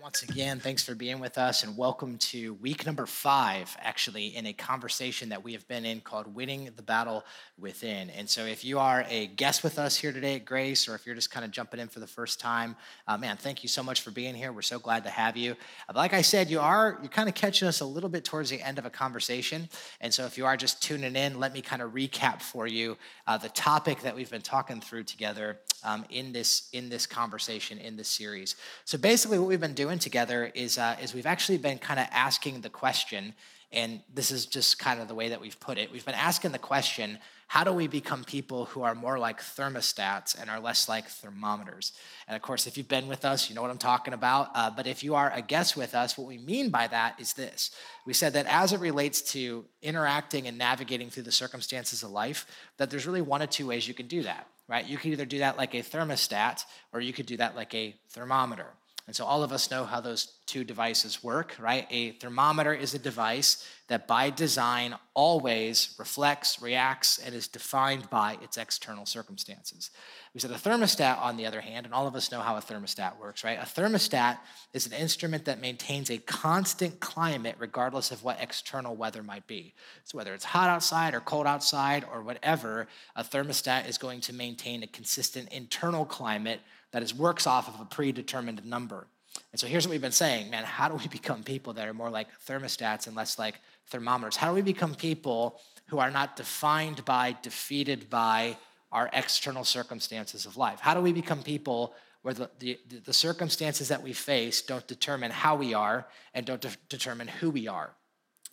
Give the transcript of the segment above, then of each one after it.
once again, thanks for being with us and welcome to week number five, actually, in a conversation that we have been in called Winning the Battle Within. And so, if you are a guest with us here today at Grace, or if you're just kind of jumping in for the first time, uh, man, thank you so much for being here. We're so glad to have you. Uh, like I said, you are, you're kind of catching us a little bit towards the end of a conversation. And so, if you are just tuning in, let me kind of recap for you uh, the topic that we've been talking through together um, in, this, in this conversation, in this series. So, basically, what we've been doing together is, uh, is we've actually been kind of asking the question, and this is just kind of the way that we've put it. We've been asking the question how do we become people who are more like thermostats and are less like thermometers? And of course, if you've been with us, you know what I'm talking about. Uh, but if you are a guest with us, what we mean by that is this we said that as it relates to interacting and navigating through the circumstances of life, that there's really one of two ways you can do that, right? You can either do that like a thermostat, or you could do that like a thermometer. And so all of us know how those two devices work, right? A thermometer is a device that by design always reflects, reacts, and is defined by its external circumstances. We said a thermostat, on the other hand, and all of us know how a thermostat works, right? A thermostat is an instrument that maintains a constant climate regardless of what external weather might be. So whether it's hot outside or cold outside or whatever, a thermostat is going to maintain a consistent internal climate that is works off of a predetermined number. And so here's what we've been saying, man, how do we become people that are more like thermostats and less like thermometers? How do we become people who are not defined by, defeated by our external circumstances of life? How do we become people where the, the, the circumstances that we face don't determine how we are and don't de- determine who we are?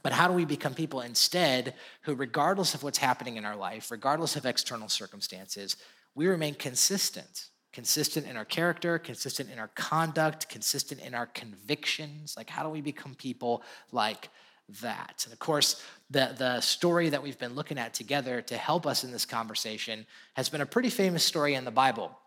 But how do we become people instead who, regardless of what's happening in our life, regardless of external circumstances, we remain consistent consistent in our character, consistent in our conduct, consistent in our convictions. Like, how do we become people like that? And of course, the, the story that we've been looking at together to help us in this conversation has been a pretty famous story in the Bible.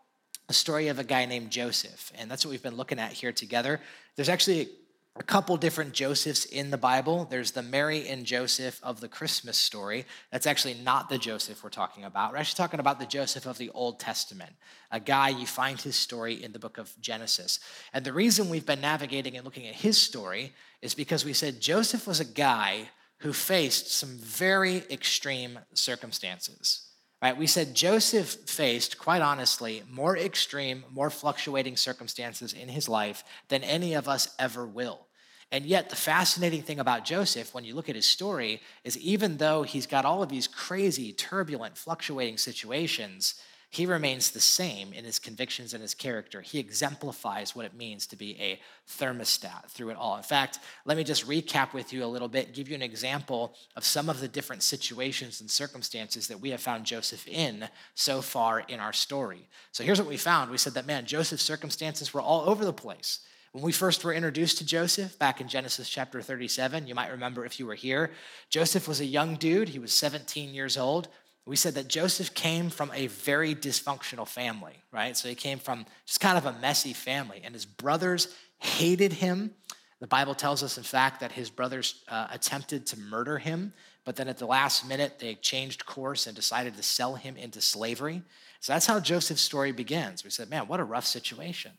A story of a guy named Joseph. And that's what we've been looking at here together. There's actually a couple different Josephs in the Bible. There's the Mary and Joseph of the Christmas story. That's actually not the Joseph we're talking about. We're actually talking about the Joseph of the Old Testament, a guy you find his story in the book of Genesis. And the reason we've been navigating and looking at his story is because we said Joseph was a guy who faced some very extreme circumstances. Right? We said Joseph faced, quite honestly, more extreme, more fluctuating circumstances in his life than any of us ever will. And yet, the fascinating thing about Joseph, when you look at his story, is even though he's got all of these crazy, turbulent, fluctuating situations, he remains the same in his convictions and his character. He exemplifies what it means to be a thermostat through it all. In fact, let me just recap with you a little bit, give you an example of some of the different situations and circumstances that we have found Joseph in so far in our story. So here's what we found we said that, man, Joseph's circumstances were all over the place. When we first were introduced to Joseph back in Genesis chapter 37, you might remember if you were here, Joseph was a young dude. He was 17 years old we said that Joseph came from a very dysfunctional family, right? So he came from just kind of a messy family, and his brothers hated him. The Bible tells us, in fact, that his brothers uh, attempted to murder him, but then at the last minute, they changed course and decided to sell him into slavery. So that's how Joseph's story begins. We said, man, what a rough situation.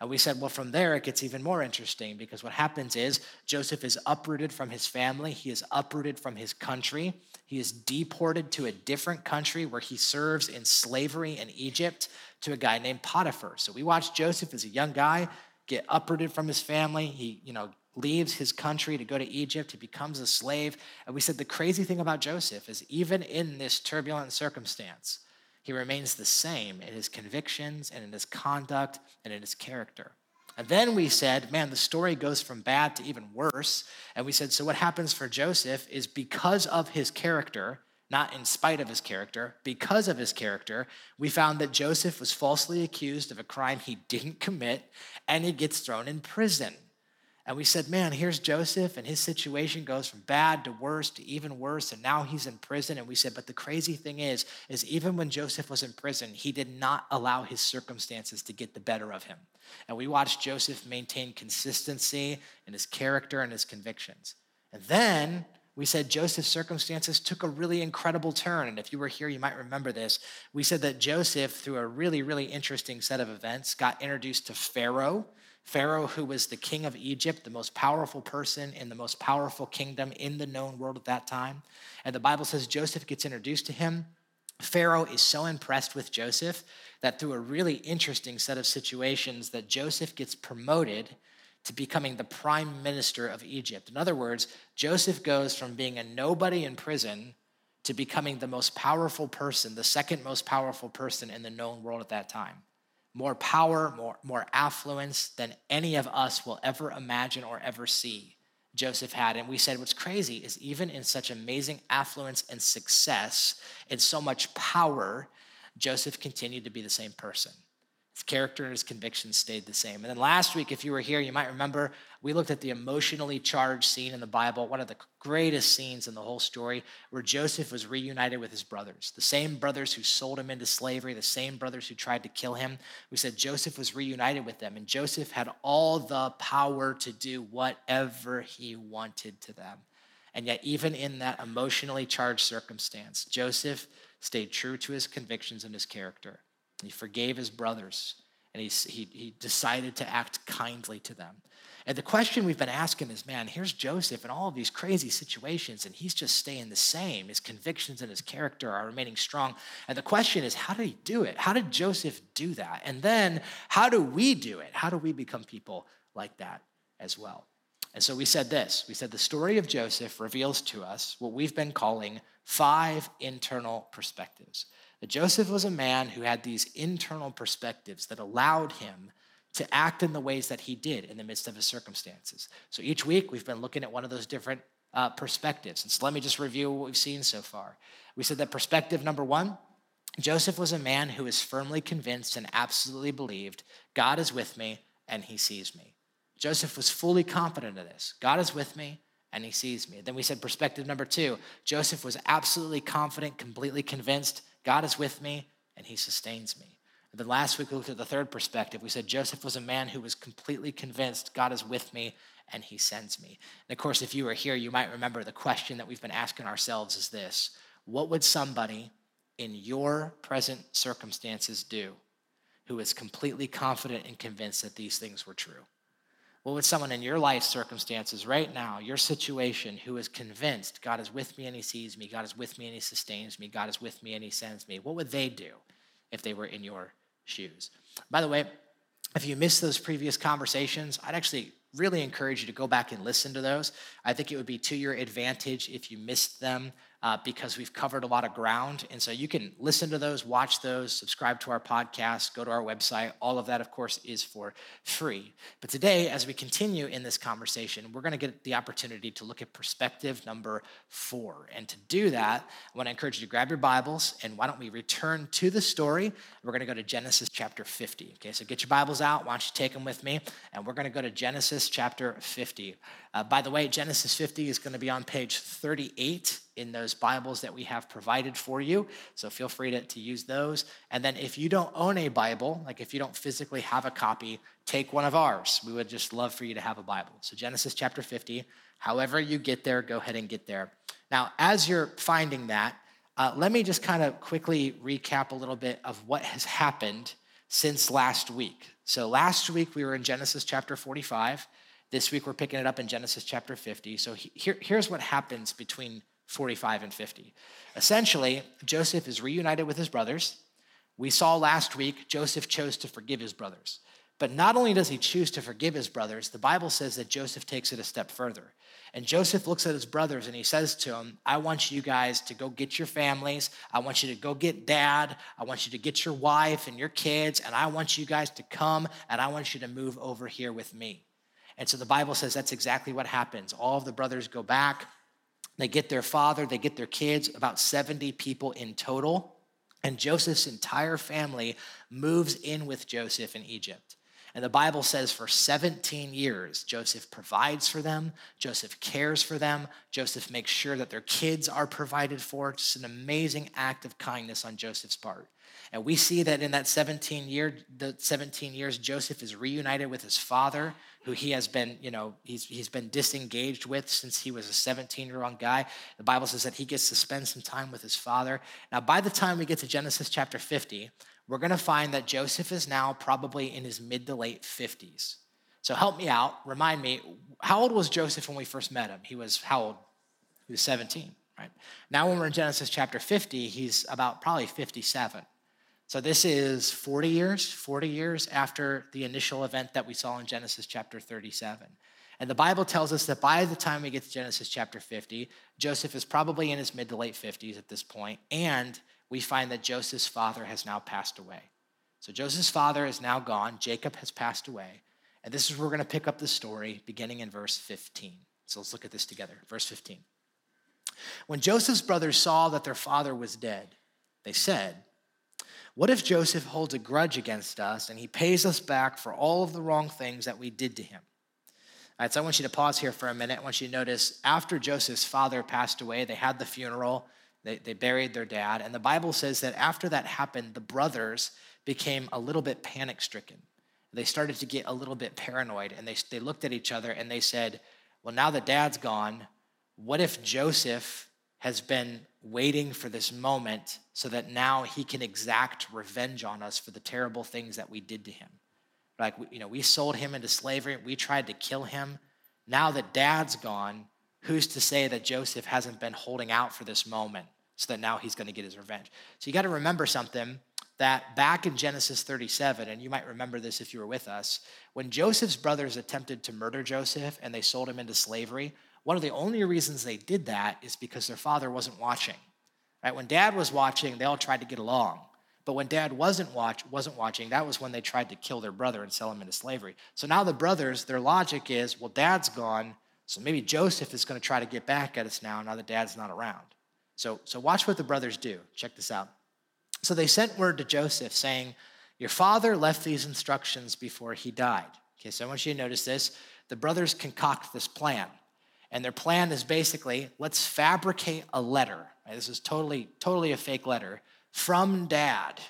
And we said, well, from there, it gets even more interesting because what happens is Joseph is uprooted from his family, he is uprooted from his country, he is deported to a different country where he serves in slavery in Egypt to a guy named Potiphar. So we watch Joseph as a young guy get uprooted from his family. He, you know, leaves his country to go to Egypt. He becomes a slave. And we said the crazy thing about Joseph is even in this turbulent circumstance, he remains the same in his convictions and in his conduct and in his character. And then we said, man, the story goes from bad to even worse. And we said, so what happens for Joseph is because of his character, not in spite of his character, because of his character, we found that Joseph was falsely accused of a crime he didn't commit and he gets thrown in prison. And we said, man, here's Joseph, and his situation goes from bad to worse to even worse, and now he's in prison. And we said, but the crazy thing is, is even when Joseph was in prison, he did not allow his circumstances to get the better of him. And we watched Joseph maintain consistency in his character and his convictions. And then we said Joseph's circumstances took a really incredible turn. And if you were here, you might remember this. We said that Joseph, through a really, really interesting set of events, got introduced to Pharaoh Pharaoh, who was the king of Egypt, the most powerful person in the most powerful kingdom in the known world at that time. And the Bible says Joseph gets introduced to him. Pharaoh is so impressed with Joseph that through a really interesting set of situations that Joseph gets promoted to becoming the prime minister of Egypt. In other words, Joseph goes from being a nobody in prison to becoming the most powerful person, the second most powerful person in the known world at that time more power, more, more affluence than any of us will ever imagine or ever see. Joseph had. And we said what's crazy is even in such amazing affluence and success and so much power, Joseph continued to be the same person. His character and his convictions stayed the same. And then last week, if you were here, you might remember we looked at the emotionally charged scene in the Bible, one of the greatest scenes in the whole story, where Joseph was reunited with his brothers, the same brothers who sold him into slavery, the same brothers who tried to kill him. We said Joseph was reunited with them, and Joseph had all the power to do whatever he wanted to them. And yet, even in that emotionally charged circumstance, Joseph stayed true to his convictions and his character. He forgave his brothers and he, he, he decided to act kindly to them. And the question we've been asking is man, here's Joseph in all of these crazy situations, and he's just staying the same. His convictions and his character are remaining strong. And the question is, how did he do it? How did Joseph do that? And then, how do we do it? How do we become people like that as well? And so we said this we said the story of Joseph reveals to us what we've been calling five internal perspectives. Joseph was a man who had these internal perspectives that allowed him to act in the ways that he did in the midst of his circumstances. So each week we've been looking at one of those different uh, perspectives. And so let me just review what we've seen so far. We said that perspective number one Joseph was a man who was firmly convinced and absolutely believed God is with me and he sees me. Joseph was fully confident of this. God is with me and he sees me. Then we said perspective number two Joseph was absolutely confident, completely convinced God is with me and he sustains me. And then last week we looked at the third perspective. We said Joseph was a man who was completely convinced God is with me and he sends me. And of course, if you were here, you might remember the question that we've been asking ourselves is this What would somebody in your present circumstances do who is completely confident and convinced that these things were true? What would someone in your life circumstances right now, your situation, who is convinced God is with me and he sees me, God is with me and he sustains me, God is with me and he sends me, what would they do if they were in your shoes? By the way, if you missed those previous conversations, I'd actually really encourage you to go back and listen to those. I think it would be to your advantage if you missed them uh, because we've covered a lot of ground. And so you can listen to those, watch those, subscribe to our podcast, go to our website. All of that, of course, is for free. But today, as we continue in this conversation, we're going to get the opportunity to look at perspective number four. And to do that, I want to encourage you to grab your Bibles and why don't we return to the story? We're going to go to Genesis chapter 50. Okay, so get your Bibles out. Why don't you take them with me? And we're going to go to Genesis chapter 50. Uh, by the way, Genesis 50 is going to be on page 38 in those Bibles that we have provided for you. So feel free to, to use those. And then if you don't own a Bible, like if you don't physically have a copy, take one of ours. We would just love for you to have a Bible. So Genesis chapter 50, however you get there, go ahead and get there. Now, as you're finding that, uh, let me just kind of quickly recap a little bit of what has happened since last week. So last week we were in Genesis chapter 45. This week we're picking it up in Genesis chapter 50. So here, here's what happens between 45 and 50. Essentially, Joseph is reunited with his brothers. We saw last week Joseph chose to forgive his brothers. But not only does he choose to forgive his brothers, the Bible says that Joseph takes it a step further. And Joseph looks at his brothers and he says to them, I want you guys to go get your families. I want you to go get dad. I want you to get your wife and your kids. And I want you guys to come and I want you to move over here with me. And so the Bible says that's exactly what happens. All of the brothers go back. They get their father, they get their kids, about 70 people in total. And Joseph's entire family moves in with Joseph in Egypt. And the Bible says for 17 years, Joseph provides for them, Joseph cares for them, Joseph makes sure that their kids are provided for. It's an amazing act of kindness on Joseph's part. And we see that in that 17 year, the 17 years, Joseph is reunited with his father, who he has been, you know, he's, he's been disengaged with since he was a 17 year old guy. The Bible says that he gets to spend some time with his father. Now, by the time we get to Genesis chapter 50, we're going to find that Joseph is now probably in his mid to late 50s. So help me out, remind me, how old was Joseph when we first met him? He was how old? He was 17, right? Now, when we're in Genesis chapter 50, he's about probably 57. So this is 40 years, 40 years after the initial event that we saw in Genesis chapter 37. And the Bible tells us that by the time we get to Genesis chapter 50, Joseph is probably in his mid to late 50s at this point, and we find that Joseph's father has now passed away. So Joseph's father is now gone, Jacob has passed away, and this is where we're going to pick up the story beginning in verse 15. So let's look at this together. Verse 15. When Joseph's brothers saw that their father was dead, they said, What if Joseph holds a grudge against us and he pays us back for all of the wrong things that we did to him? All right, so I want you to pause here for a minute. I want you to notice after Joseph's father passed away, they had the funeral, they, they buried their dad, and the Bible says that after that happened, the brothers became a little bit panic stricken they started to get a little bit paranoid and they, they looked at each other and they said, Well, now that dad's gone, what if Joseph has been waiting for this moment so that now he can exact revenge on us for the terrible things that we did to him? Like, you know, we sold him into slavery, we tried to kill him. Now that dad's gone, who's to say that Joseph hasn't been holding out for this moment so that now he's going to get his revenge? So you got to remember something that back in Genesis 37, and you might remember this if you were with us, when Joseph's brothers attempted to murder Joseph and they sold him into slavery, one of the only reasons they did that is because their father wasn't watching. Right? When dad was watching, they all tried to get along. But when dad wasn't watch wasn't watching, that was when they tried to kill their brother and sell him into slavery. So now the brothers, their logic is, well, dad's gone, so maybe Joseph is going to try to get back at us now, now that dad's not around. So, so watch what the brothers do. Check this out. So they sent word to Joseph saying, Your father left these instructions before he died. Okay, so I want you to notice this. The brothers concoct this plan. And their plan is basically let's fabricate a letter. This is totally, totally a fake letter from dad.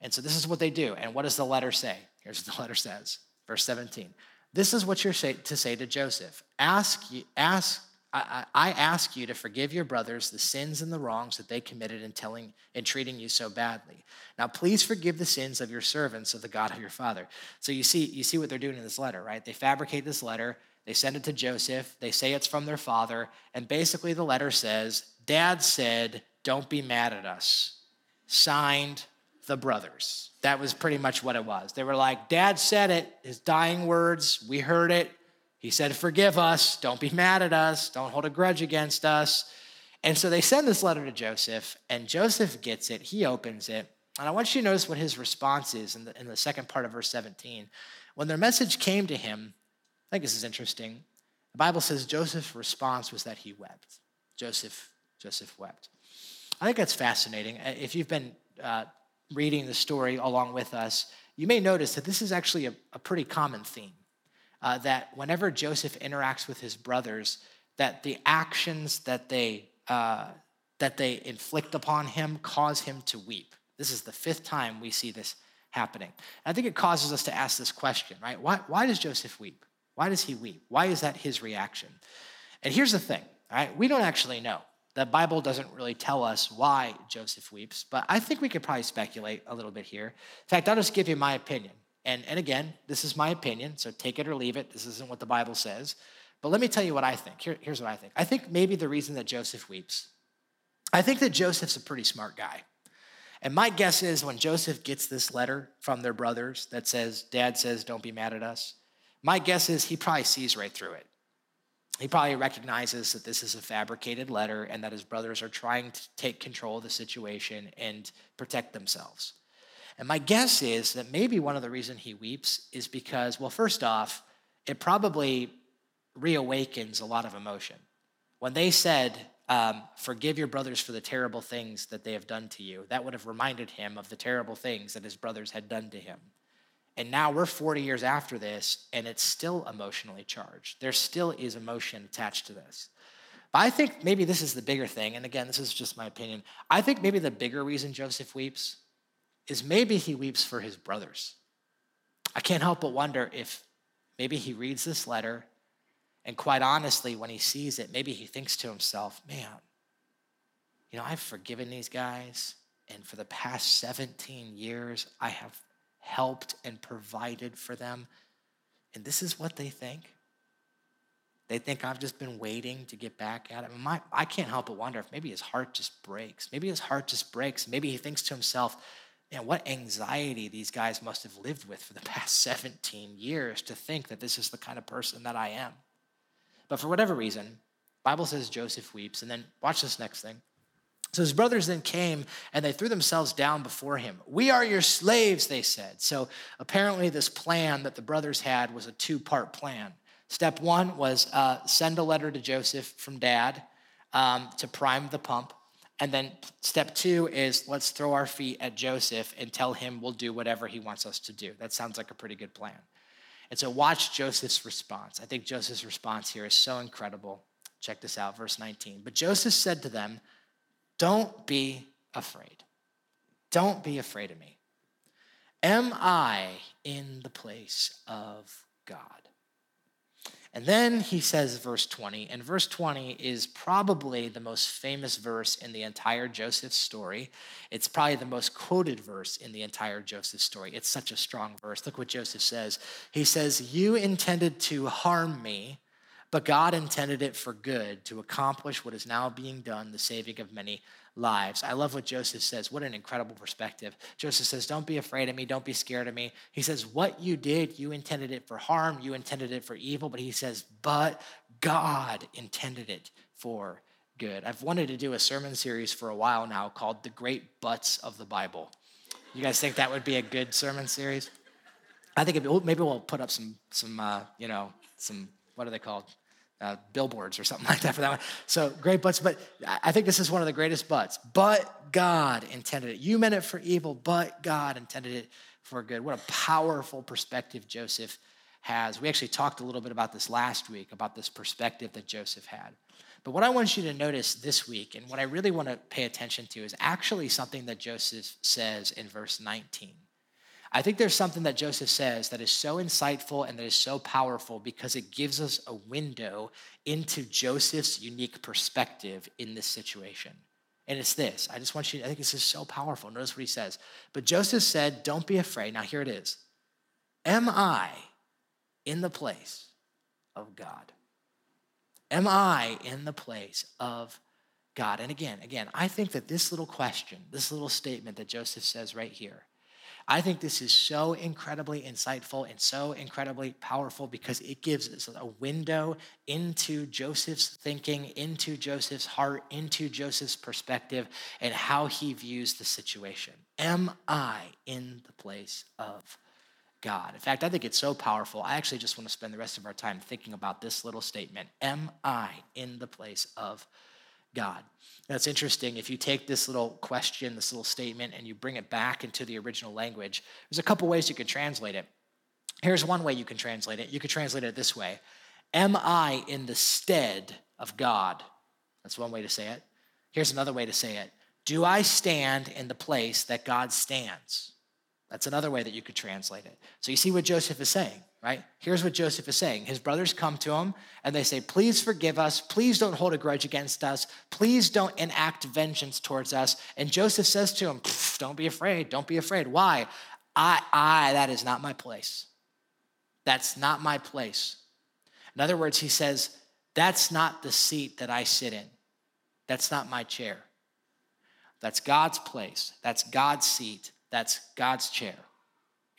And so this is what they do. And what does the letter say? Here's what the letter says, verse 17. This is what you're to say to Joseph. Ask, ask I, I, ask you to forgive your brothers the sins and the wrongs that they committed in telling and treating you so badly. Now, please forgive the sins of your servants of the God of your father. So you see, you see what they're doing in this letter, right? They fabricate this letter, they send it to Joseph, they say it's from their father, and basically the letter says, Dad said, Don't be mad at us. Signed the brothers. That was pretty much what it was. They were like, Dad said it, his dying words, we heard it, he said, Forgive us. Don't be mad at us. Don't hold a grudge against us. And so they send this letter to Joseph, and Joseph gets it. He opens it. And I want you to notice what his response is in the, in the second part of verse 17. When their message came to him, I think this is interesting. The Bible says Joseph's response was that he wept. Joseph, Joseph wept. I think that's fascinating. Uh, if you've been uh, reading the story along with us, you may notice that this is actually a, a pretty common theme uh, that whenever Joseph interacts with his brothers, that the actions that they uh, that they inflict upon him cause him to weep. This is the fifth time we see this happening. And I think it causes us to ask this question, right? Why, why does Joseph weep? Why does he weep? Why is that his reaction? And here's the thing, right? We don't actually know. The Bible doesn't really tell us why Joseph weeps, but I think we could probably speculate a little bit here. In fact, I'll just give you my opinion. And, and again, this is my opinion, so take it or leave it. This isn't what the Bible says. But let me tell you what I think. Here, here's what I think. I think maybe the reason that Joseph weeps, I think that Joseph's a pretty smart guy. And my guess is when Joseph gets this letter from their brothers that says, Dad says, don't be mad at us, my guess is he probably sees right through it. He probably recognizes that this is a fabricated letter and that his brothers are trying to take control of the situation and protect themselves. And my guess is that maybe one of the reasons he weeps is because, well, first off, it probably reawakens a lot of emotion. When they said, um, Forgive your brothers for the terrible things that they have done to you, that would have reminded him of the terrible things that his brothers had done to him. And now we're 40 years after this, and it's still emotionally charged. There still is emotion attached to this. But I think maybe this is the bigger thing. And again, this is just my opinion. I think maybe the bigger reason Joseph weeps is maybe he weeps for his brothers. I can't help but wonder if maybe he reads this letter, and quite honestly, when he sees it, maybe he thinks to himself, man, you know, I've forgiven these guys, and for the past 17 years, I have helped and provided for them. And this is what they think. They think I've just been waiting to get back at him. I can't help but wonder if maybe his heart just breaks. Maybe his heart just breaks. Maybe he thinks to himself, man, what anxiety these guys must have lived with for the past 17 years to think that this is the kind of person that I am. But for whatever reason, Bible says Joseph weeps. And then watch this next thing. So his brothers then came and they threw themselves down before him. We are your slaves, they said. So apparently, this plan that the brothers had was a two part plan. Step one was uh, send a letter to Joseph from dad um, to prime the pump. And then step two is let's throw our feet at Joseph and tell him we'll do whatever he wants us to do. That sounds like a pretty good plan. And so watch Joseph's response. I think Joseph's response here is so incredible. Check this out, verse 19. But Joseph said to them, Don't be afraid. Don't be afraid of me. Am I in the place of God? And then he says, verse 20, and verse 20 is probably the most famous verse in the entire Joseph story. It's probably the most quoted verse in the entire Joseph story. It's such a strong verse. Look what Joseph says. He says, You intended to harm me, but God intended it for good to accomplish what is now being done, the saving of many lives. I love what Joseph says. What an incredible perspective. Joseph says, Don't be afraid of me. Don't be scared of me. He says, What you did, you intended it for harm. You intended it for evil. But he says, But God intended it for good. I've wanted to do a sermon series for a while now called The Great Butts of the Bible. You guys think that would be a good sermon series? I think maybe we'll put up some, some uh, you know, some, what are they called? Uh, billboards or something like that for that one. So great butts, but I think this is one of the greatest butts. But God intended it. You meant it for evil, but God intended it for good. What a powerful perspective Joseph has. We actually talked a little bit about this last week, about this perspective that Joseph had. But what I want you to notice this week, and what I really want to pay attention to, is actually something that Joseph says in verse 19. I think there's something that Joseph says that is so insightful and that is so powerful because it gives us a window into Joseph's unique perspective in this situation. And it's this. I just want you, I think this is so powerful. Notice what he says. But Joseph said, Don't be afraid. Now, here it is. Am I in the place of God? Am I in the place of God? And again, again, I think that this little question, this little statement that Joseph says right here, I think this is so incredibly insightful and so incredibly powerful because it gives us a window into Joseph's thinking, into Joseph's heart, into Joseph's perspective, and how he views the situation. Am I in the place of God? In fact, I think it's so powerful. I actually just want to spend the rest of our time thinking about this little statement Am I in the place of God. That's interesting. If you take this little question, this little statement, and you bring it back into the original language, there's a couple ways you could translate it. Here's one way you can translate it. You could translate it this way Am I in the stead of God? That's one way to say it. Here's another way to say it Do I stand in the place that God stands? That's another way that you could translate it. So you see what Joseph is saying right? Here's what Joseph is saying. His brothers come to him and they say, Please forgive us. Please don't hold a grudge against us. Please don't enact vengeance towards us. And Joseph says to him, Don't be afraid. Don't be afraid. Why? I, I, that is not my place. That's not my place. In other words, he says, That's not the seat that I sit in. That's not my chair. That's God's place. That's God's seat. That's God's chair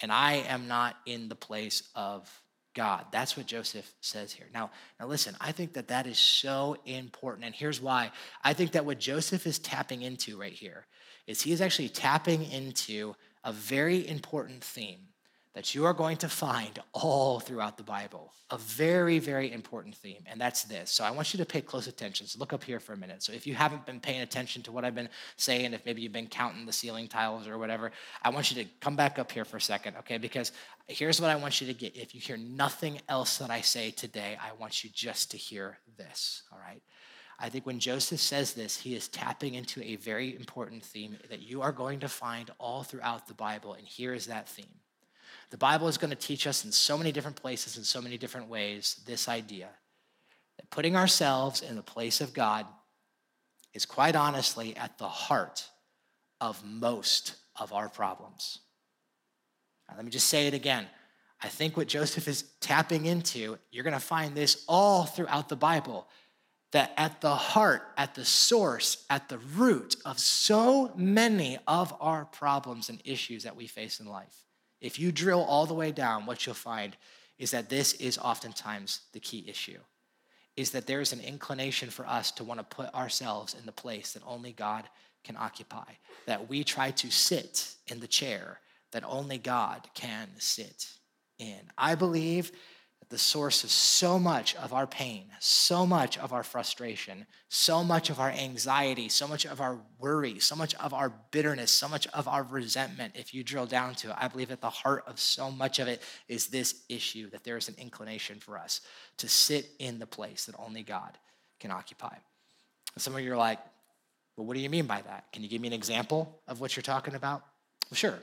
and I am not in the place of God. That's what Joseph says here. Now, now listen, I think that that is so important. And here's why. I think that what Joseph is tapping into right here is he is actually tapping into a very important theme that you are going to find all throughout the Bible. A very, very important theme, and that's this. So I want you to pay close attention. So look up here for a minute. So if you haven't been paying attention to what I've been saying, if maybe you've been counting the ceiling tiles or whatever, I want you to come back up here for a second, okay? Because here's what I want you to get. If you hear nothing else that I say today, I want you just to hear this, all right? I think when Joseph says this, he is tapping into a very important theme that you are going to find all throughout the Bible, and here is that theme the Bible is going to teach us in so many different places, in so many different ways, this idea that putting ourselves in the place of God is quite honestly at the heart of most of our problems. Now, let me just say it again. I think what Joseph is tapping into, you're going to find this all throughout the Bible that at the heart, at the source, at the root of so many of our problems and issues that we face in life, if you drill all the way down, what you'll find is that this is oftentimes the key issue is that there is an inclination for us to want to put ourselves in the place that only God can occupy, that we try to sit in the chair that only God can sit in. I believe the source of so much of our pain, so much of our frustration, so much of our anxiety, so much of our worry, so much of our bitterness, so much of our resentment, if you drill down to it, I believe at the heart of so much of it is this issue that there is an inclination for us to sit in the place that only God can occupy. And some of you are like, well, what do you mean by that? Can you give me an example of what you're talking about? Well, sure.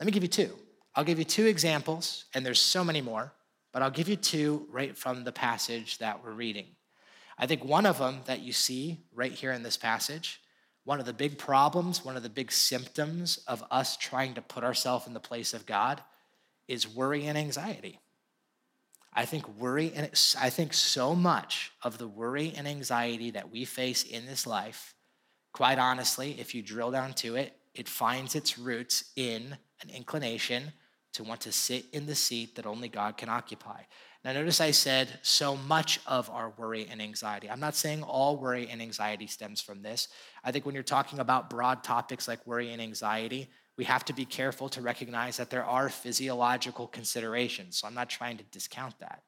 Let me give you two. I'll give you two examples, and there's so many more but I'll give you two right from the passage that we're reading. I think one of them that you see right here in this passage, one of the big problems, one of the big symptoms of us trying to put ourselves in the place of God is worry and anxiety. I think worry and I think so much of the worry and anxiety that we face in this life, quite honestly, if you drill down to it, it finds its roots in an inclination to want to sit in the seat that only God can occupy. Now, notice I said so much of our worry and anxiety. I'm not saying all worry and anxiety stems from this. I think when you're talking about broad topics like worry and anxiety, we have to be careful to recognize that there are physiological considerations. So I'm not trying to discount that.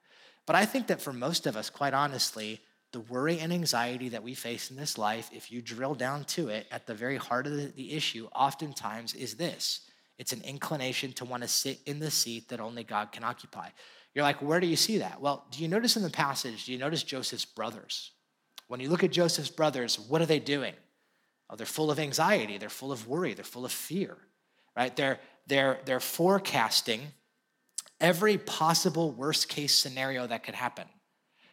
But I think that for most of us, quite honestly, the worry and anxiety that we face in this life, if you drill down to it, at the very heart of the, issue, oftentimes is this it's an inclination to want to sit in the seat that only God can occupy. You're like, where do you see that? Well, do you notice in the passage, do you notice Joseph's brothers? When you look at Joseph's brothers, what are they doing? Oh, they're full of anxiety, they're full of worry, they're full of fear, right? They're, they're, they're forecasting every possible worst case scenario that could happen.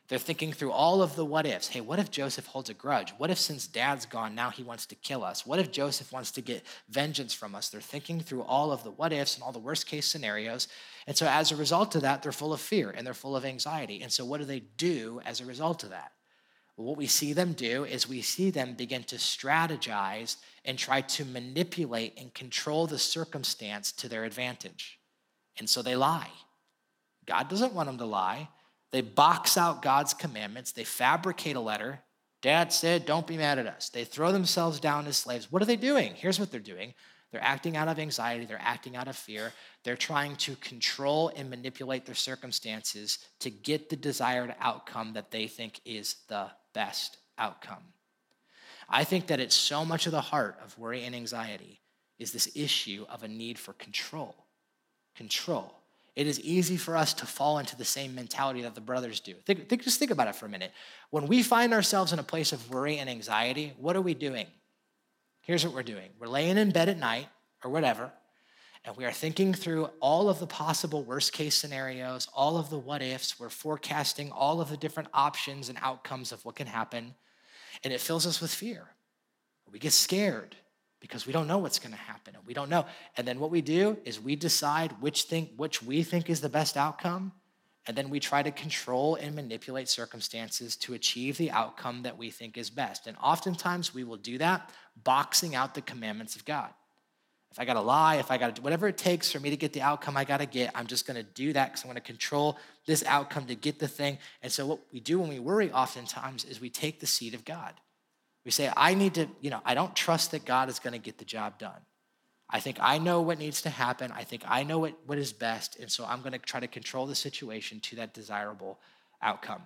They're thinking through all of the what ifs. Hey, what if Joseph holds a grudge? What if since dad's gone, now he wants to kill us? What if Joseph wants to get vengeance from us? They're thinking through all of the what ifs and all the worst case scenarios. And so as a result of that, they're full of fear and they're full of anxiety. And so what do they do as a result of that? Well, what we see them do is we see them begin to strategize and try to manipulate and control the circumstance to their advantage. And so they lie. God doesn't want them to lie. They box out God's commandments. They fabricate a letter. Dad said, Don't be mad at us. They throw themselves down as slaves. What are they doing? Here's what they're doing they're acting out of anxiety, they're acting out of fear. They're trying to control and manipulate their circumstances to get the desired outcome that they think is the best outcome. I think that it's so much of the heart of worry and anxiety is this issue of a need for control. Control it is easy for us to fall into the same mentality that the brothers do. Think, think, just think about it for a minute. When we find ourselves in a place of worry and anxiety, what are we doing? Here's what we're doing we're laying in bed at night or whatever, and we are thinking through all of the possible worst case scenarios, all of the what ifs. We're forecasting all of the different options and outcomes of what can happen, and it fills us with fear. We get scared because we don't know what's going to happen and we don't know. And then what we do is we decide which thing which we think is the best outcome and then we try to control and manipulate circumstances to achieve the outcome that we think is best. And oftentimes we will do that boxing out the commandments of god. If i got to lie if i got to whatever it takes for me to get the outcome i got to get i'm just going to do that because i'm going to control this outcome to get the thing. And so what we do when we worry oftentimes is we take the seat of god we say, I need to, you know, I don't trust that God is going to get the job done. I think I know what needs to happen. I think I know what, what is best. And so I'm going to try to control the situation to that desirable outcome.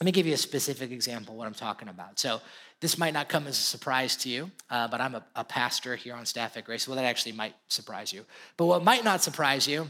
Let me give you a specific example what I'm talking about. So, this might not come as a surprise to you, uh, but I'm a, a, pastor here on staff at Grace. Well, that actually might surprise you. But what might not surprise you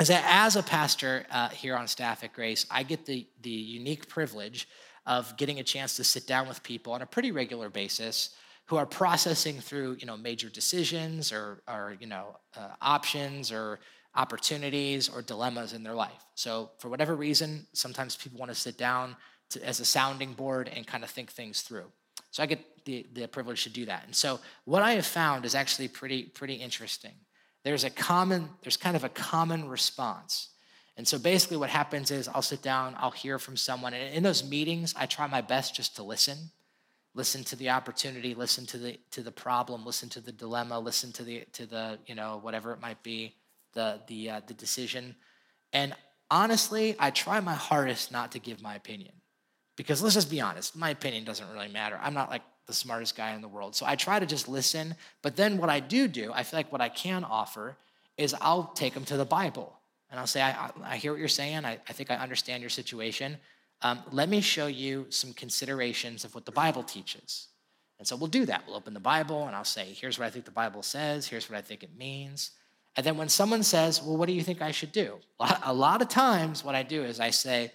is that as a pastor uh, here on staff at Grace, I get the, the unique privilege of getting a chance to sit down with people on a pretty regular basis who are processing through you know major decisions or, or you know uh, options or opportunities or dilemmas in their life. So for whatever reason sometimes people want to sit down to, as a sounding board and kind of think things through. So i get the, the privilege to do that. And so what i have found is actually pretty pretty interesting. There's a common there's kind of a common response And so basically, what happens is I'll sit down, I'll hear from someone. And in those meetings, I try my best just to listen. Listen to the opportunity, listen to the to the problem, listen to the dilemma, listen to the to the you know whatever it might be, the the uh, the decision. And honestly, I try my hardest not to give my opinion, because let's just be honest, my opinion doesn't really matter. I'm not like the smartest guy in the world, so I try to just listen. But then what I do do, I feel like what I can offer is I'll take them to the Bible and I'll say, I, I hear what you're saying. I, I think I understand your situation. Um, let me show you some considerations of what the Bible teaches. And so we'll do that. We'll open the Bible and I'll say, here's what I think the Bible says, here's what I think it means. And then when someone says, well, what do you think I should do? A lot of times, what I do is I say,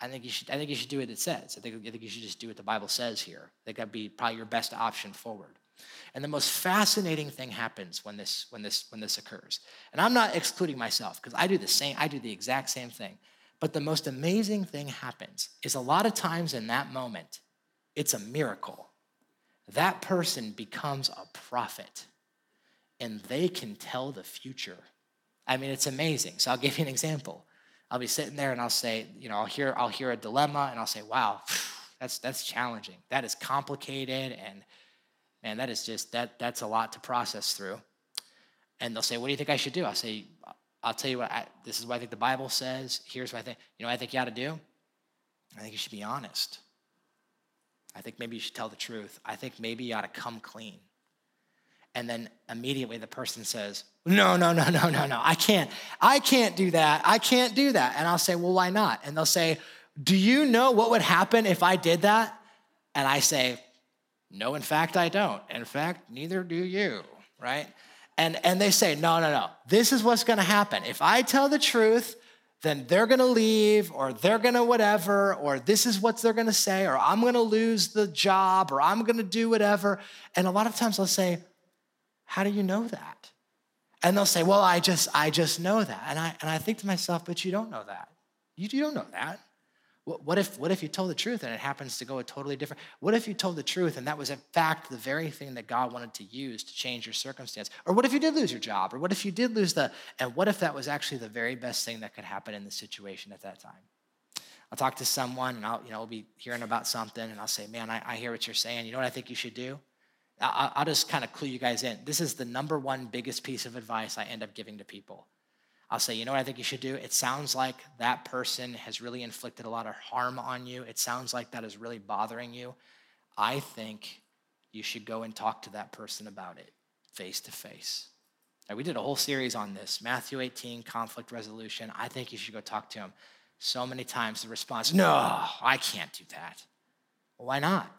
I think you should, I think you should do what it says. I think, I think you should just do what the Bible says here. I think that'd be probably your best option forward. And the most fascinating thing happens when this, when this, when this occurs. And I'm not excluding myself because I do the same, I do the exact same thing. But the most amazing thing happens is a lot of times in that moment, it's a miracle. That person becomes a prophet and they can tell the future. I mean, it's amazing. So I'll give you an example. I'll be sitting there and I'll say, you know, I'll hear, I'll hear a dilemma and I'll say, wow, that's, that's challenging. That is complicated and man, that is just that that's a lot to process through. And they'll say, "What do you think I should do?" I'll say, "I'll tell you what. I, this is what I think the Bible says. Here's what I think. You know, what I think you ought to do. I think you should be honest. I think maybe you should tell the truth. I think maybe you ought to come clean." And then immediately the person says, "No, no, no, no, no, no. I can't. I can't do that. I can't do that." And I'll say, "Well, why not?" And they'll say, "Do you know what would happen if I did that?" And I say, no, in fact, I don't. In fact, neither do you, right? And, and they say, no, no, no. This is what's going to happen. If I tell the truth, then they're going to leave or they're going to whatever, or this is what they're going to say, or I'm going to lose the job, or I'm going to do whatever. And a lot of times I'll say, how do you know that? And they'll say, well, I just, I just know that. And I, and I think to myself, but you don't know that. You, you don't know that. What if, what if you told the truth and it happens to go a totally different? What if you told the truth and that was in fact the very thing that God wanted to use to change your circumstance? Or what if you did lose your job? Or what if you did lose the, and what if that was actually the very best thing that could happen in the situation at that time? I'll talk to someone and I'll, you know, I'll be hearing about something and I'll say, man, I, I hear what you're saying. You know what I think you should do? I'll, I'll just kind of clue you guys in. This is the number one biggest piece of advice I end up giving to people. I'll say, you know what I think you should do? It sounds like that person has really inflicted a lot of harm on you. It sounds like that is really bothering you. I think you should go and talk to that person about it face to face. We did a whole series on this Matthew 18, conflict resolution. I think you should go talk to him. So many times the response, no, I can't do that. Well, why not?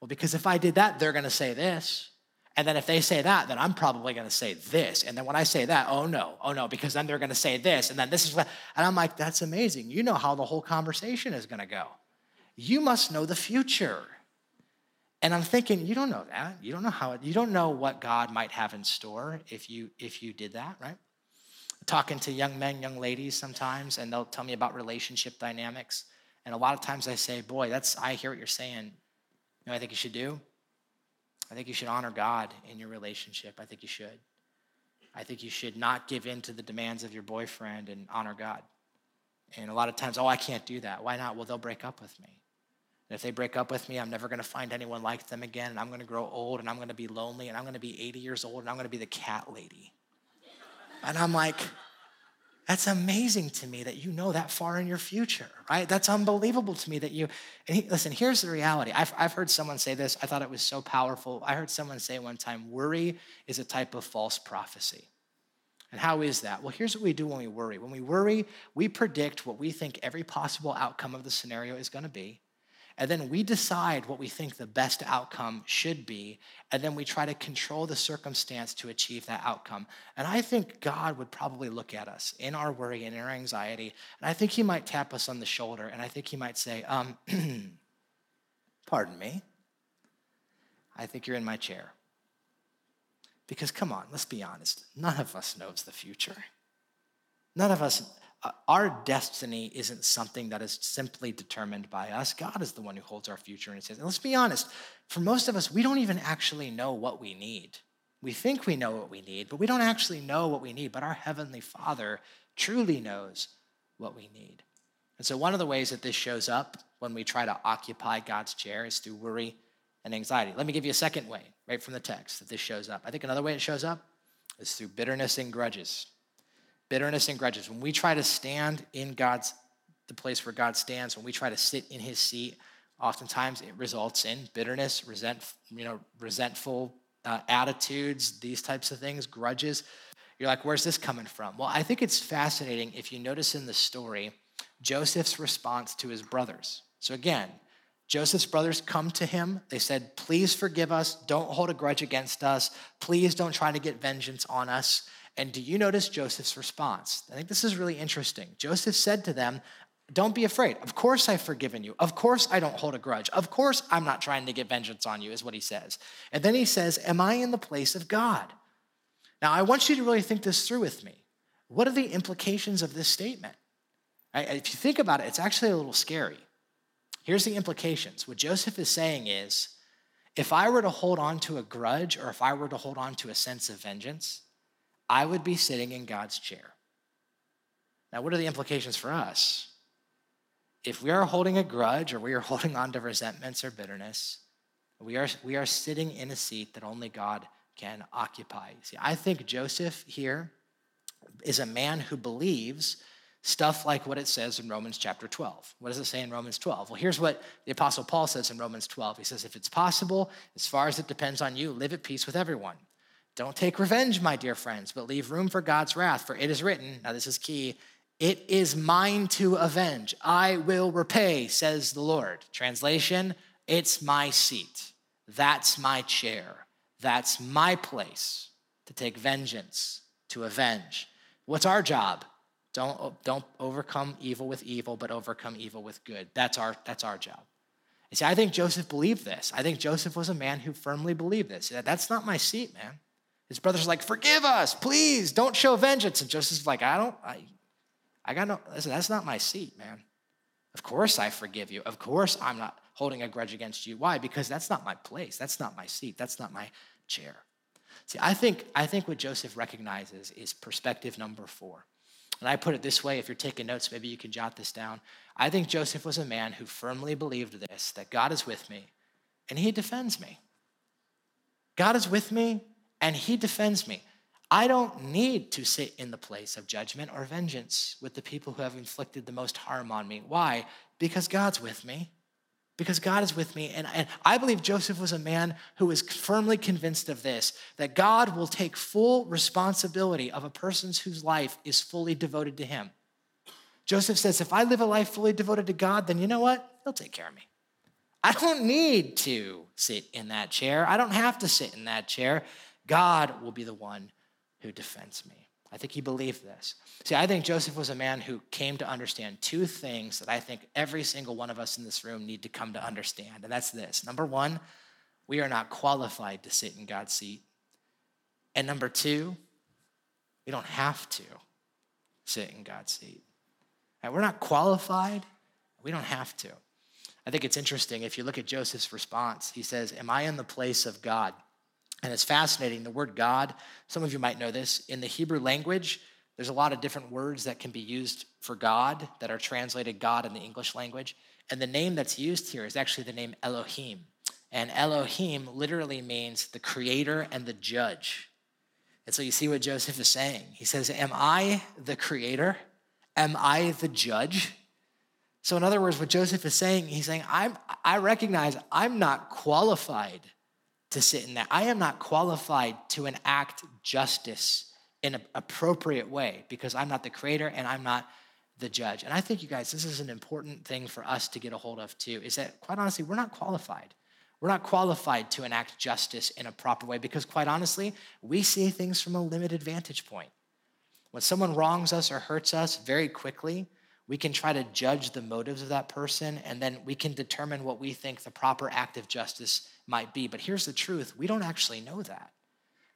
Well, because if I did that, they're going to say this. And then if they say that, then I'm probably going to say this. And then when I say that, oh no, oh no, because then they're going to say this. And then this is what, and I'm like, that's amazing. You know how the whole conversation is going to go. You must know the future. And I'm thinking, you don't know that. You don't know how, you don't know what God might have in store if you, if you did that, right? Talking to young men, young ladies sometimes, and they'll tell me about relationship dynamics. And a lot of times I say, boy, that's, I hear what you're saying. You know I think you should do? I think you should honor God in your relationship. I think you should. I think you should not give in to the demands of your boyfriend and honor God. And a lot of times, oh, I can't do that. Why not? Well, they'll break up with me. And if they break up with me, I'm never going to find anyone like them again. And I'm going to grow old and I'm going to be lonely and I'm going to be 80 years old and I'm going to be the cat lady. And I'm like, that's amazing to me that you know that far in your future, right? That's unbelievable to me that you. And he, listen, here's the reality. I've, I've heard someone say this. I thought it was so powerful. I heard someone say one time worry is a type of false prophecy. And how is that? Well, here's what we do when we worry. When we worry, we predict what we think every possible outcome of the scenario is going to be. And then we decide what we think the best outcome should be. And then we try to control the circumstance to achieve that outcome. And I think God would probably look at us in our worry and in our anxiety. And I think He might tap us on the shoulder. And I think He might say, um, Pardon me. I think you're in my chair. Because come on, let's be honest. None of us knows the future. None of us our destiny isn't something that is simply determined by us. God is the one who holds our future his hands. And let's be honest, for most of us, we don't even actually know what we need. We think we know what we need, but we don't actually know what we need. But our Heavenly Father truly knows what we need. And so, one of the ways that this shows up when we try to occupy God's chair is through worry and anxiety. Let me give you a second way, right from the text, that this shows up. I think another way it shows up is through bitterness and grudges. Bitterness and grudges. When we try to stand in God's, the place where God stands, when we try to sit in his seat, oftentimes it results in bitterness, resent, you know, resentful uh, attitudes, these types of things, grudges. You're like, where's this coming from? Well, I think it's fascinating if you notice in the story Joseph's response to his brothers. So again, Joseph's brothers come to him. They said, Please forgive us. Don't hold a grudge against us. Please don't try to get vengeance on us. And do you notice Joseph's response? I think this is really interesting. Joseph said to them, Don't be afraid. Of course I've forgiven you. Of course I don't hold a grudge. Of course I'm not trying to get vengeance on you, is what he says. And then he says, Am I in the place of God? Now I want you to really think this through with me. What are the implications of this statement? If you think about it, it's actually a little scary. Here's the implications. What Joseph is saying is if I were to hold on to a grudge or if I were to hold on to a sense of vengeance, I would be sitting in God's chair. Now, what are the implications for us? If we are holding a grudge or we are holding on to resentments or bitterness, we are, we are sitting in a seat that only God can occupy. See, I think Joseph here is a man who believes stuff like what it says in Romans chapter 12. What does it say in Romans 12? Well, here's what the Apostle Paul says in Romans 12. He says, If it's possible, as far as it depends on you, live at peace with everyone. Don't take revenge, my dear friends, but leave room for God's wrath, for it is written, now this is key, it is mine to avenge. I will repay, says the Lord. Translation, it's my seat. That's my chair. That's my place to take vengeance, to avenge. What's our job? Don't, don't overcome evil with evil, but overcome evil with good. That's our, that's our job. You see, I think Joseph believed this. I think Joseph was a man who firmly believed this. That's not my seat, man. His brothers like, forgive us, please, don't show vengeance. And Joseph's like, I don't, I, I got no, listen, that's not my seat, man. Of course I forgive you. Of course I'm not holding a grudge against you. Why? Because that's not my place. That's not my seat. That's not my chair. See, I think, I think what Joseph recognizes is perspective number four. And I put it this way if you're taking notes, maybe you can jot this down. I think Joseph was a man who firmly believed this that God is with me and he defends me. God is with me and he defends me. I don't need to sit in the place of judgment or vengeance with the people who have inflicted the most harm on me. Why? Because God's with me because God is with me. And, and I believe Joseph was a man who was firmly convinced of this that God will take full responsibility of a person whose life is fully devoted to him. Joseph says, if I live a life fully devoted to God, then you know what? He'll take care of me. I don't need to sit in that chair. I don't have to sit in that chair. God will be the one who defends me. I think he believed this. See, I think Joseph was a man who came to understand two things that I think every single one of us in this room need to come to understand. And that's this number one, we are not qualified to sit in God's seat. And number two, we don't have to sit in God's seat. Right, we're not qualified, we don't have to. I think it's interesting if you look at Joseph's response. He says, Am I in the place of God? And it's fascinating. The word God, some of you might know this, in the Hebrew language, there's a lot of different words that can be used for God that are translated God in the English language. And the name that's used here is actually the name Elohim. And Elohim literally means the creator and the judge. And so you see what Joseph is saying. He says, Am I the creator? Am I the judge? So, in other words, what Joseph is saying, he's saying, I'm, I recognize I'm not qualified to sit in that. I am not qualified to enact justice in an appropriate way because I'm not the creator and I'm not the judge. And I think, you guys, this is an important thing for us to get a hold of too is that, quite honestly, we're not qualified. We're not qualified to enact justice in a proper way because, quite honestly, we see things from a limited vantage point. When someone wrongs us or hurts us very quickly, we can try to judge the motives of that person and then we can determine what we think the proper act of justice might be. But here's the truth we don't actually know that.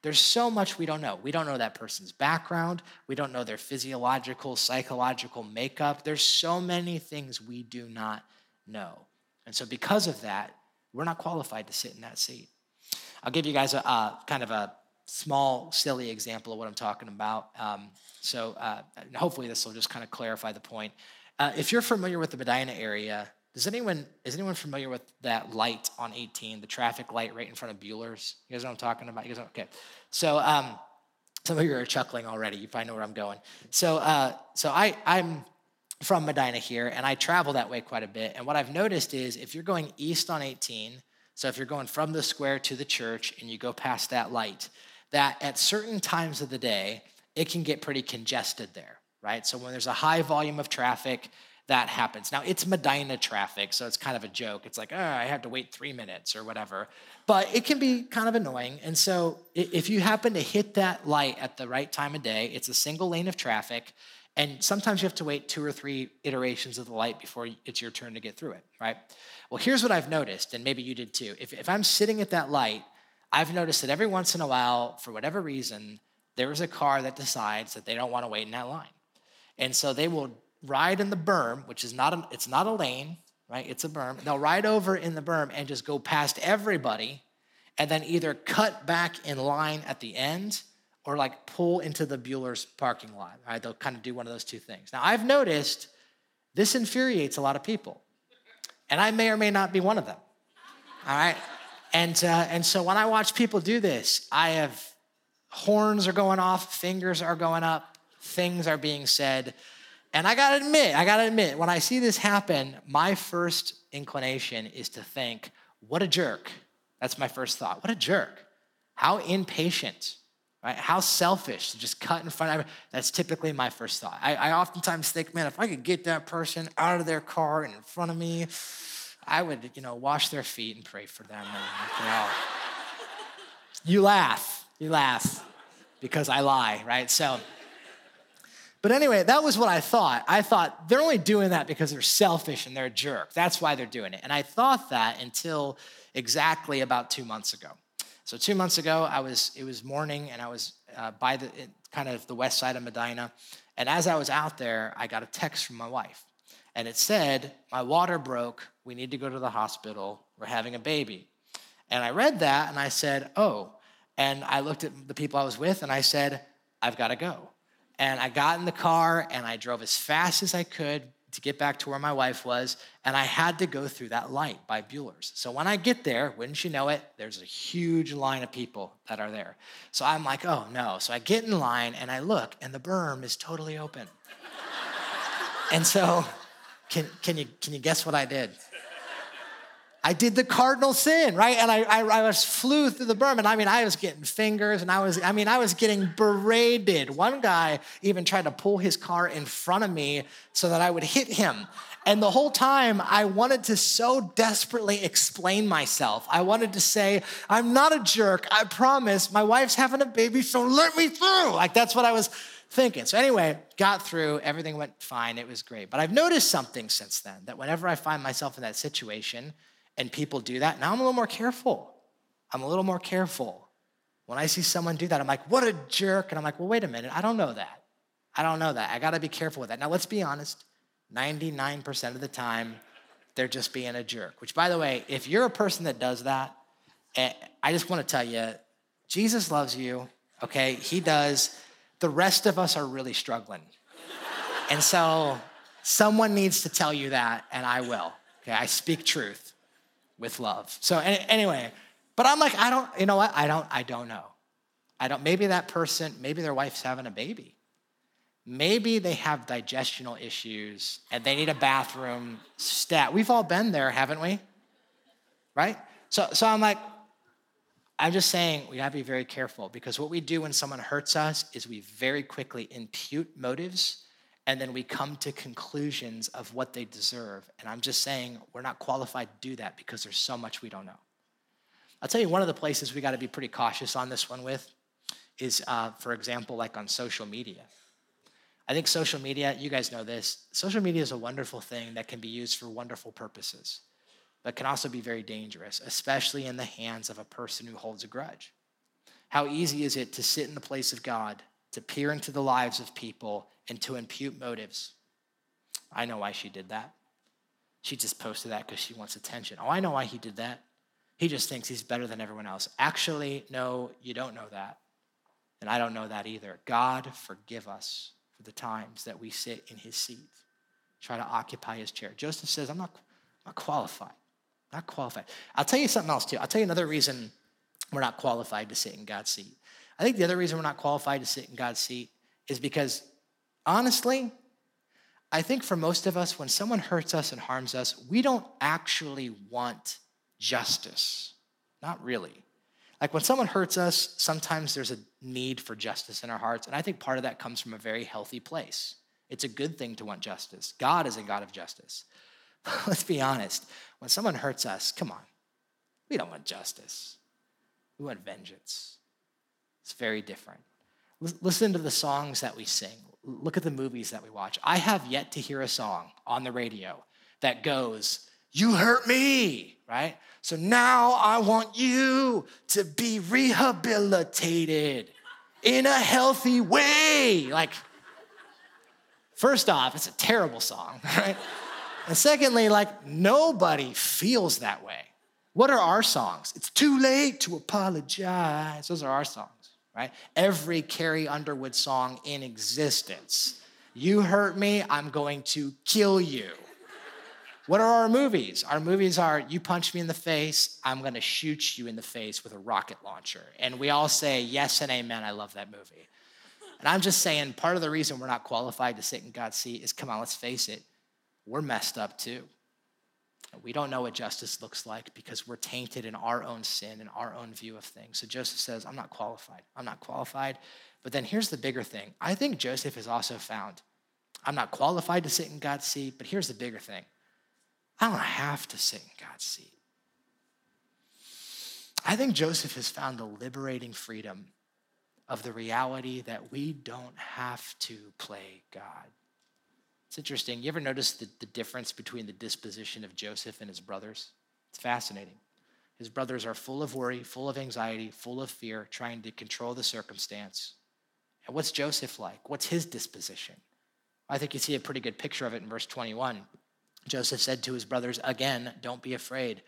There's so much we don't know. We don't know that person's background. We don't know their physiological, psychological makeup. There's so many things we do not know. And so, because of that, we're not qualified to sit in that seat. I'll give you guys a, kind of a small, silly example of what I'm talking about. Um, so uh, hopefully this will just kind of clarify the point. Uh, if you're familiar with the Medina area, does anyone is anyone familiar with that light on 18, the traffic light right in front of Buehler's? You guys know what I'm talking about? You guys know? Okay. So um, some of you are chuckling already. You probably know where I'm going. So uh, so I I'm from Medina here, and I travel that way quite a bit. And what I've noticed is if you're going east on 18, so if you're going from the square to the church and you go past that light, that at certain times of the day, it can get pretty congested there, right? So when there's a high volume of traffic, that happens. Now, it's Medina traffic, so it's kind of a joke. It's like, oh, I have to wait three minutes or whatever. But it can be kind of annoying. And so if you happen to hit that light at the right time of day, it's a single lane of traffic. And sometimes you have to wait two or three iterations of the light before it's your turn to get through it, right? Well, here's what I've noticed, and maybe you did too. If, if I'm sitting at that light, I've noticed that every once in a while, for whatever reason, there is a car that decides that they don't want to wait in that line. And so they will ride in the berm, which is not a, it's not a lane, right? It's a berm. They'll ride over in the berm and just go past everybody and then either cut back in line at the end or like pull into the Buehler's parking lot. Right? They'll kind of do one of those two things. Now, I've noticed this infuriates a lot of people, and I may or may not be one of them. All right? And, uh, and so when I watch people do this, I have horns are going off, fingers are going up, things are being said. And I gotta admit, I gotta admit, when I see this happen, my first inclination is to think, what a jerk. That's my first thought. What a jerk. How impatient, right? How selfish to just cut in front of. That's typically my first thought. I, I oftentimes think, man, if I could get that person out of their car and in front of me, I would, you know, wash their feet and pray for them. And, you, you laugh, you laugh because I lie, right? So, but anyway, that was what I thought. I thought they're only doing that because they're selfish and they're a jerk. That's why they're doing it. And I thought that until exactly about two months ago. So two months ago, I was it was morning and I was uh, by the kind of the west side of Medina, and as I was out there, I got a text from my wife, and it said, "My water broke. We need to go to the hospital. We're having a baby." And I read that and I said, "Oh." And I looked at the people I was with and I said, "I've got to go." And I got in the car and I drove as fast as I could to get back to where my wife was, and I had to go through that light by Buehler's. So when I get there, wouldn't you know it, there's a huge line of people that are there. So I'm like, oh no. So I get in line and I look, and the berm is totally open. and so, can, can, you, can you guess what I did? I did the cardinal sin, right? And I, I, I, was flew through the berm, and I mean, I was getting fingers, and I was, I mean, I was getting berated. One guy even tried to pull his car in front of me so that I would hit him. And the whole time, I wanted to so desperately explain myself. I wanted to say, I'm not a jerk. I promise. My wife's having a baby, so let me through. Like that's what I was thinking. So anyway, got through. Everything went fine. It was great. But I've noticed something since then that whenever I find myself in that situation and people do that, now I'm a little more careful. I'm a little more careful. When I see someone do that, I'm like, what a jerk. And I'm like, well, wait a minute. I don't know that. I don't know that. I got to be careful with that. Now, let's be honest 99% of the time, they're just being a jerk. Which, by the way, if you're a person that does that, eh, I just want to tell you, Jesus loves you, okay? He does. The rest of us are really struggling. and so, someone needs to tell you that, and I will, okay? I speak truth with love. So anyway, but I'm like, I don't, you know what? I don't, I don't know. I don't, maybe that person, maybe their wife's having a baby. Maybe they have digestional issues and they need a bathroom stat. We've all been there, haven't we? Right? So, so I'm like, I'm just saying we gotta be very careful because what we do when someone hurts us is we very quickly impute motives and then we come to conclusions of what they deserve. And I'm just saying we're not qualified to do that because there's so much we don't know. I'll tell you one of the places we got to be pretty cautious on this one with is, uh, for example, like on social media. I think social media, you guys know this, social media is a wonderful thing that can be used for wonderful purposes, but can also be very dangerous, especially in the hands of a person who holds a grudge. How easy is it to sit in the place of God, to peer into the lives of people, and to impute motives. I know why she did that. She just posted that because she wants attention. Oh, I know why he did that. He just thinks he's better than everyone else. Actually, no, you don't know that. And I don't know that either. God, forgive us for the times that we sit in his seat, try to occupy his chair. Joseph says, I'm not, I'm not qualified. Not qualified. I'll tell you something else too. I'll tell you another reason we're not qualified to sit in God's seat. I think the other reason we're not qualified to sit in God's seat is because, honestly, I think for most of us, when someone hurts us and harms us, we don't actually want justice. Not really. Like when someone hurts us, sometimes there's a need for justice in our hearts. And I think part of that comes from a very healthy place. It's a good thing to want justice. God is a God of justice. Let's be honest. When someone hurts us, come on, we don't want justice. We want vengeance. It's very different. Listen to the songs that we sing. Look at the movies that we watch. I have yet to hear a song on the radio that goes, You hurt me, right? So now I want you to be rehabilitated in a healthy way. Like, first off, it's a terrible song, right? And secondly, like, nobody feels that way. What are our songs? It's too late to apologize. Those are our songs, right? Every Carrie Underwood song in existence. You hurt me, I'm going to kill you. What are our movies? Our movies are you punch me in the face, I'm gonna shoot you in the face with a rocket launcher. And we all say, yes and amen, I love that movie. And I'm just saying, part of the reason we're not qualified to sit in God's seat is come on, let's face it, we're messed up too. We don't know what justice looks like because we're tainted in our own sin and our own view of things. So Joseph says, I'm not qualified. I'm not qualified. But then here's the bigger thing. I think Joseph has also found, I'm not qualified to sit in God's seat, but here's the bigger thing. I don't have to sit in God's seat. I think Joseph has found the liberating freedom of the reality that we don't have to play God. It's interesting. You ever notice the, the difference between the disposition of Joseph and his brothers? It's fascinating. His brothers are full of worry, full of anxiety, full of fear, trying to control the circumstance. And what's Joseph like? What's his disposition? I think you see a pretty good picture of it in verse 21. Joseph said to his brothers, Again, don't be afraid.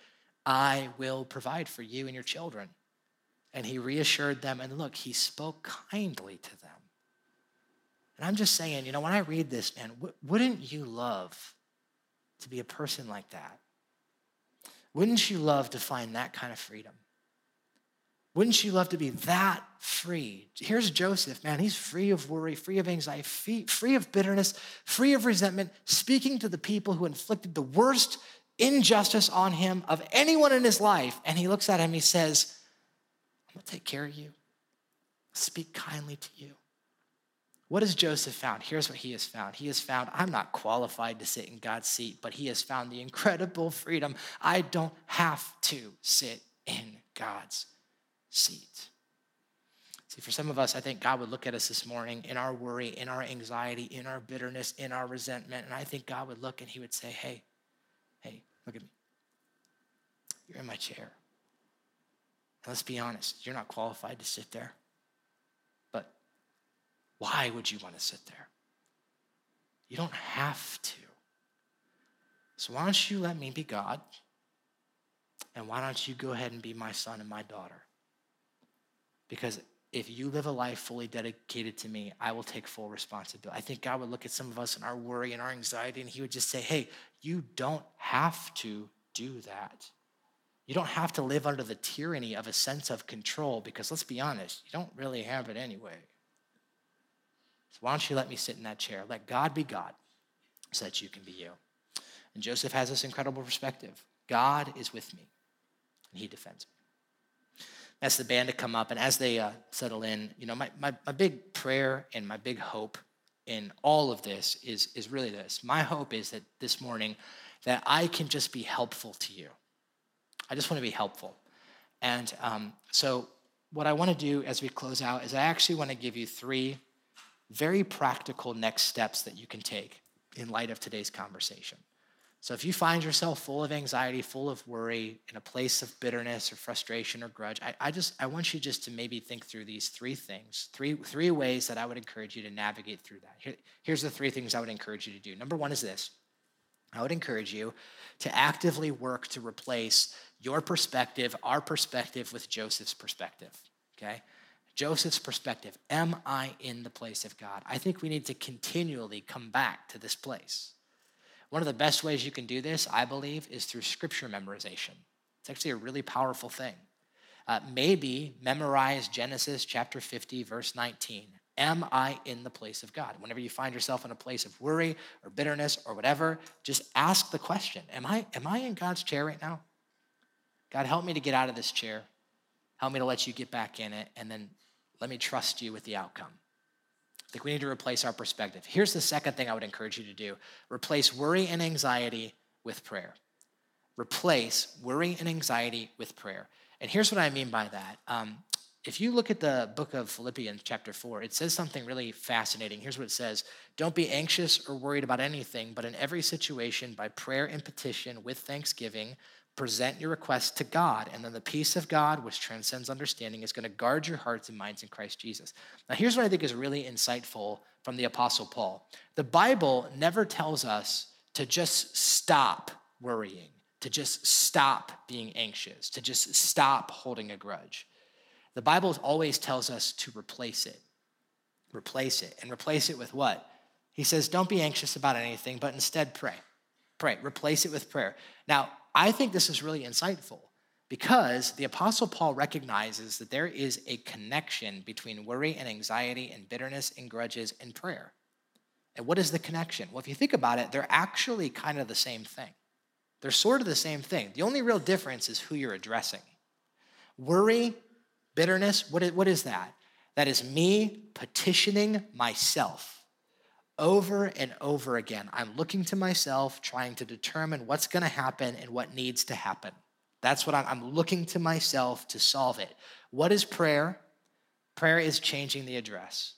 I will provide for you and your children. And he reassured them, and look, he spoke kindly to them. And I'm just saying, you know, when I read this, man, wouldn't you love to be a person like that? Wouldn't you love to find that kind of freedom? Wouldn't you love to be that free? Here's Joseph, man. He's free of worry, free of anxiety, free of bitterness, free of resentment, speaking to the people who inflicted the worst injustice on him of anyone in his life. And he looks at him, he says, I'm gonna take care of you, speak kindly to you. What has Joseph found? Here's what he has found. He has found, I'm not qualified to sit in God's seat, but he has found the incredible freedom. I don't have to sit in God's seat. See, for some of us, I think God would look at us this morning in our worry, in our anxiety, in our bitterness, in our resentment, and I think God would look and he would say, Hey, hey, look at me. You're in my chair. let's be honest, you're not qualified to sit there. Why would you want to sit there? You don't have to. So why don't you let me be God? And why don't you go ahead and be my son and my daughter? Because if you live a life fully dedicated to me, I will take full responsibility. I think God would look at some of us and our worry and our anxiety, and He would just say, Hey, you don't have to do that. You don't have to live under the tyranny of a sense of control because let's be honest, you don't really have it anyway. So why don't you let me sit in that chair? Let God be God so that you can be you. And Joseph has this incredible perspective God is with me, and He defends me ask the band to come up. And as they uh, settle in, you know, my, my, my big prayer and my big hope in all of this is, is really this. My hope is that this morning that I can just be helpful to you. I just want to be helpful. And um, so what I want to do as we close out is I actually want to give you three very practical next steps that you can take in light of today's conversation. So if you find yourself full of anxiety, full of worry, in a place of bitterness or frustration or grudge, I, I, just I want you just to maybe think through these three things, three three ways that I would encourage you to navigate through that. Here, here's the three things I would encourage you to do. Number one is this. I would encourage you to actively work to replace your perspective, our perspective, with Joseph's perspective. Okay? Joseph's perspective Am I in the place of God? I think we need to continually come back to this place. One of the best ways you can do this, I believe, is through scripture memorization. It's actually a really powerful thing. Uh, maybe memorize Genesis chapter 50, verse 19. Am I in the place of God? Whenever you find yourself in a place of worry or bitterness or whatever, just ask the question Am I, am I in God's chair right now? God, help me to get out of this chair. Help me to let you get back in it, and then let me trust you with the outcome. I think we need to replace our perspective. Here's the second thing I would encourage you to do replace worry and anxiety with prayer. Replace worry and anxiety with prayer. And here's what I mean by that. Um, if you look at the book of Philippians, chapter 4, it says something really fascinating. Here's what it says Don't be anxious or worried about anything, but in every situation, by prayer and petition with thanksgiving, present your request to God, and then the peace of God, which transcends understanding, is going to guard your hearts and minds in Christ Jesus. Now, here's what I think is really insightful from the Apostle Paul the Bible never tells us to just stop worrying, to just stop being anxious, to just stop holding a grudge. The Bible always tells us to replace it. Replace it. And replace it with what? He says, don't be anxious about anything, but instead pray. Pray. Replace it with prayer. Now, I think this is really insightful because the Apostle Paul recognizes that there is a connection between worry and anxiety and bitterness and grudges and prayer. And what is the connection? Well, if you think about it, they're actually kind of the same thing. They're sort of the same thing. The only real difference is who you're addressing. Worry, bitterness, what is, that? That is me petitioning myself over and over again. I'm looking to myself, trying to determine what's going to happen and what needs to happen. That's what I'm, I'm, looking to myself to solve it. What is prayer? Prayer is changing the address.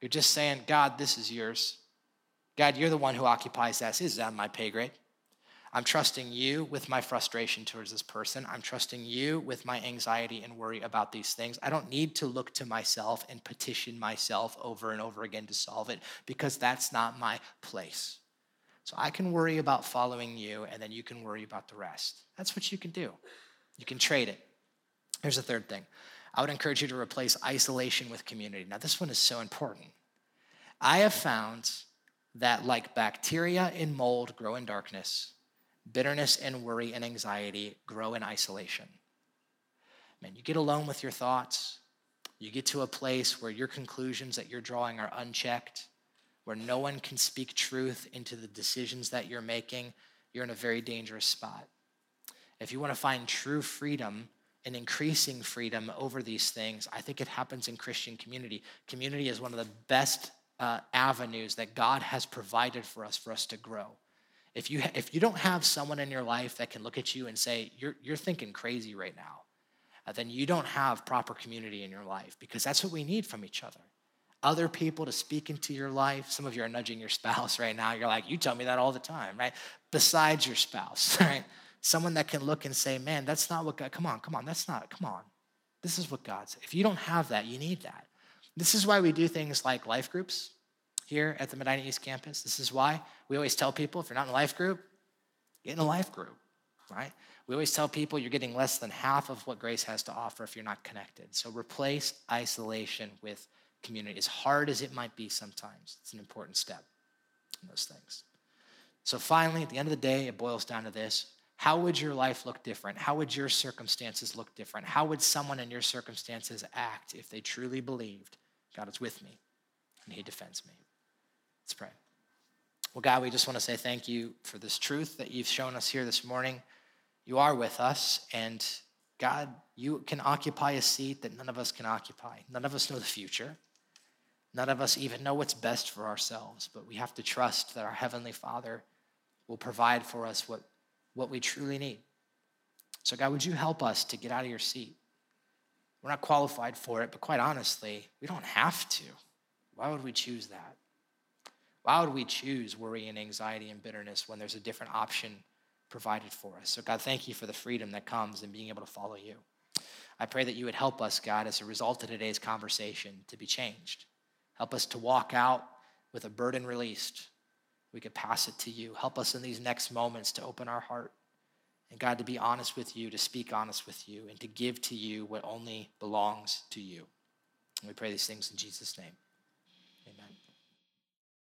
You're just saying, God, this is yours. God, you're the one who occupies that. This is on my pay grade. I'm trusting you with my frustration towards this person. I'm trusting you with my anxiety and worry about these things. I don't need to look to myself and petition myself over and over again to solve it because that's not my place. So I can worry about following you, and then you can worry about the rest. That's what you can do. You can trade it. Here's the third thing I would encourage you to replace isolation with community. Now, this one is so important. I have found that, like bacteria in mold grow in darkness, bitterness and worry and anxiety grow in isolation. Man, you get alone with your thoughts, you get to a place where your conclusions that you're drawing are unchecked, where no one can speak truth into the decisions that you're making, you're in a very dangerous spot. If you want to find true freedom and increasing freedom over these things, I think it happens in Christian community. Community is one of the best uh, avenues that God has provided for us for us to grow. If you, if you don't have someone in your life that can look at you and say, you're, you're thinking crazy right now, uh, then you don't have proper community in your life because that's what we need from each other. Other people to speak into your life. Some of you are nudging your spouse right now. You're like, you tell me that all the time, right? Besides your spouse, right? Someone that can look and say, man, that's not what God, come on, come on, that's not, come on. This is what God. If you don't have that, you need that. This is why we do things like life groups here at the Medina East campus. This is why we always tell people if you're not in a life group, get in a life group, right? We always tell people you're getting less than half of what grace has to offer if you're not connected. So replace isolation with community. As hard as it might be sometimes, it's an important step in those things. So finally, at the end of the day, it boils down to this. How would your life look different? How would your circumstances look different? How would someone in your circumstances act if they truly believed God is with me and he defends me? Let's pray. Well, God, we just want to say thank you for this truth that you've shown us here this morning. You are with us, and God, you can occupy a seat that none of us can occupy. None of us know the future. None of us even know what's best for ourselves, but we have to trust that our Heavenly Father will provide for us what, what we truly need. So, God, would you help us to get out of your seat? We're not qualified for it, but quite honestly, we don't have to. Why would we choose that? Why would we choose worry and anxiety and bitterness when there's a different option provided for us? So, God, thank you for the freedom that comes in being able to follow you. I pray that you would help us, God, as a result of today's conversation, to be changed. Help us to walk out with a burden released. We could pass it to you. Help us in these next moments to open our heart. And God, to be honest with you, to speak honest with you, and to give to you what only belongs to you. We pray these things in Jesus' name.